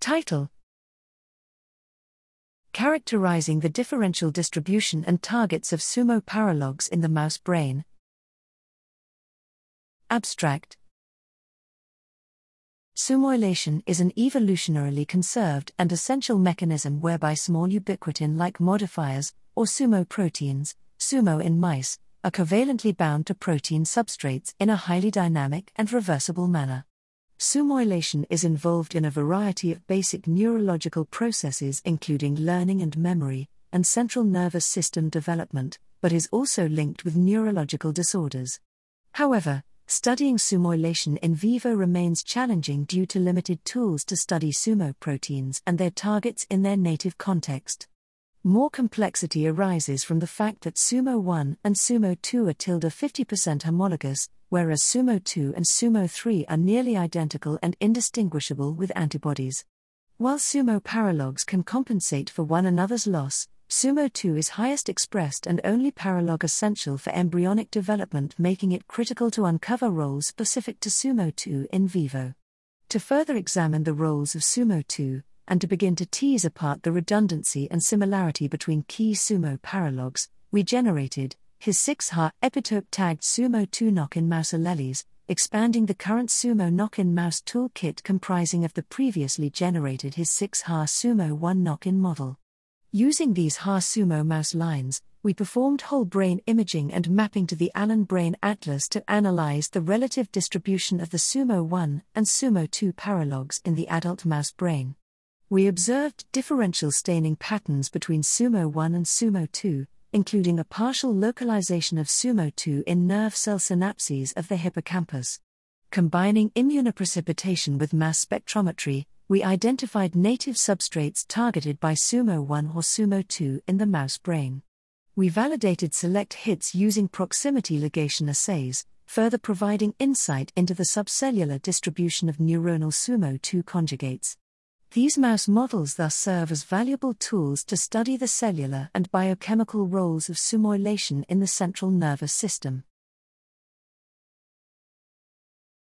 Title Characterizing the differential distribution and targets of sumo paralogs in the mouse brain. Abstract Sumoylation is an evolutionarily conserved and essential mechanism whereby small ubiquitin like modifiers, or sumo proteins, sumo in mice, are covalently bound to protein substrates in a highly dynamic and reversible manner. Sumoylation is involved in a variety of basic neurological processes, including learning and memory, and central nervous system development, but is also linked with neurological disorders. However, studying sumoylation in vivo remains challenging due to limited tools to study sumo proteins and their targets in their native context. More complexity arises from the fact that Sumo 1 and Sumo 2 are tilde 50% homologous, whereas Sumo 2 and Sumo 3 are nearly identical and indistinguishable with antibodies. While Sumo paralogs can compensate for one another's loss, Sumo 2 is highest expressed and only paralog essential for embryonic development, making it critical to uncover roles specific to Sumo 2 in vivo. To further examine the roles of Sumo 2, and to begin to tease apart the redundancy and similarity between key sumo paralogs, we generated his 6-HA epitope tagged sumo 2 knock in mouse alleles, expanding the current sumo knock in mouse toolkit comprising of the previously generated his 6-HA sumo 1 knock in model. Using these HA sumo mouse lines, we performed whole brain imaging and mapping to the Allen Brain Atlas to analyze the relative distribution of the Sumo 1 and Sumo 2 paralogs in the adult mouse brain we observed differential staining patterns between Sumo 1 and Sumo 2, including a partial localization of Sumo 2 in nerve cell synapses of the hippocampus. Combining immunoprecipitation with mass spectrometry, we identified native substrates targeted by Sumo 1 or Sumo 2 in the mouse brain. We validated select hits using proximity ligation assays, further providing insight into the subcellular distribution of neuronal Sumo 2 conjugates. These mouse models thus serve as valuable tools to study the cellular and biochemical roles of sumoylation in the central nervous system.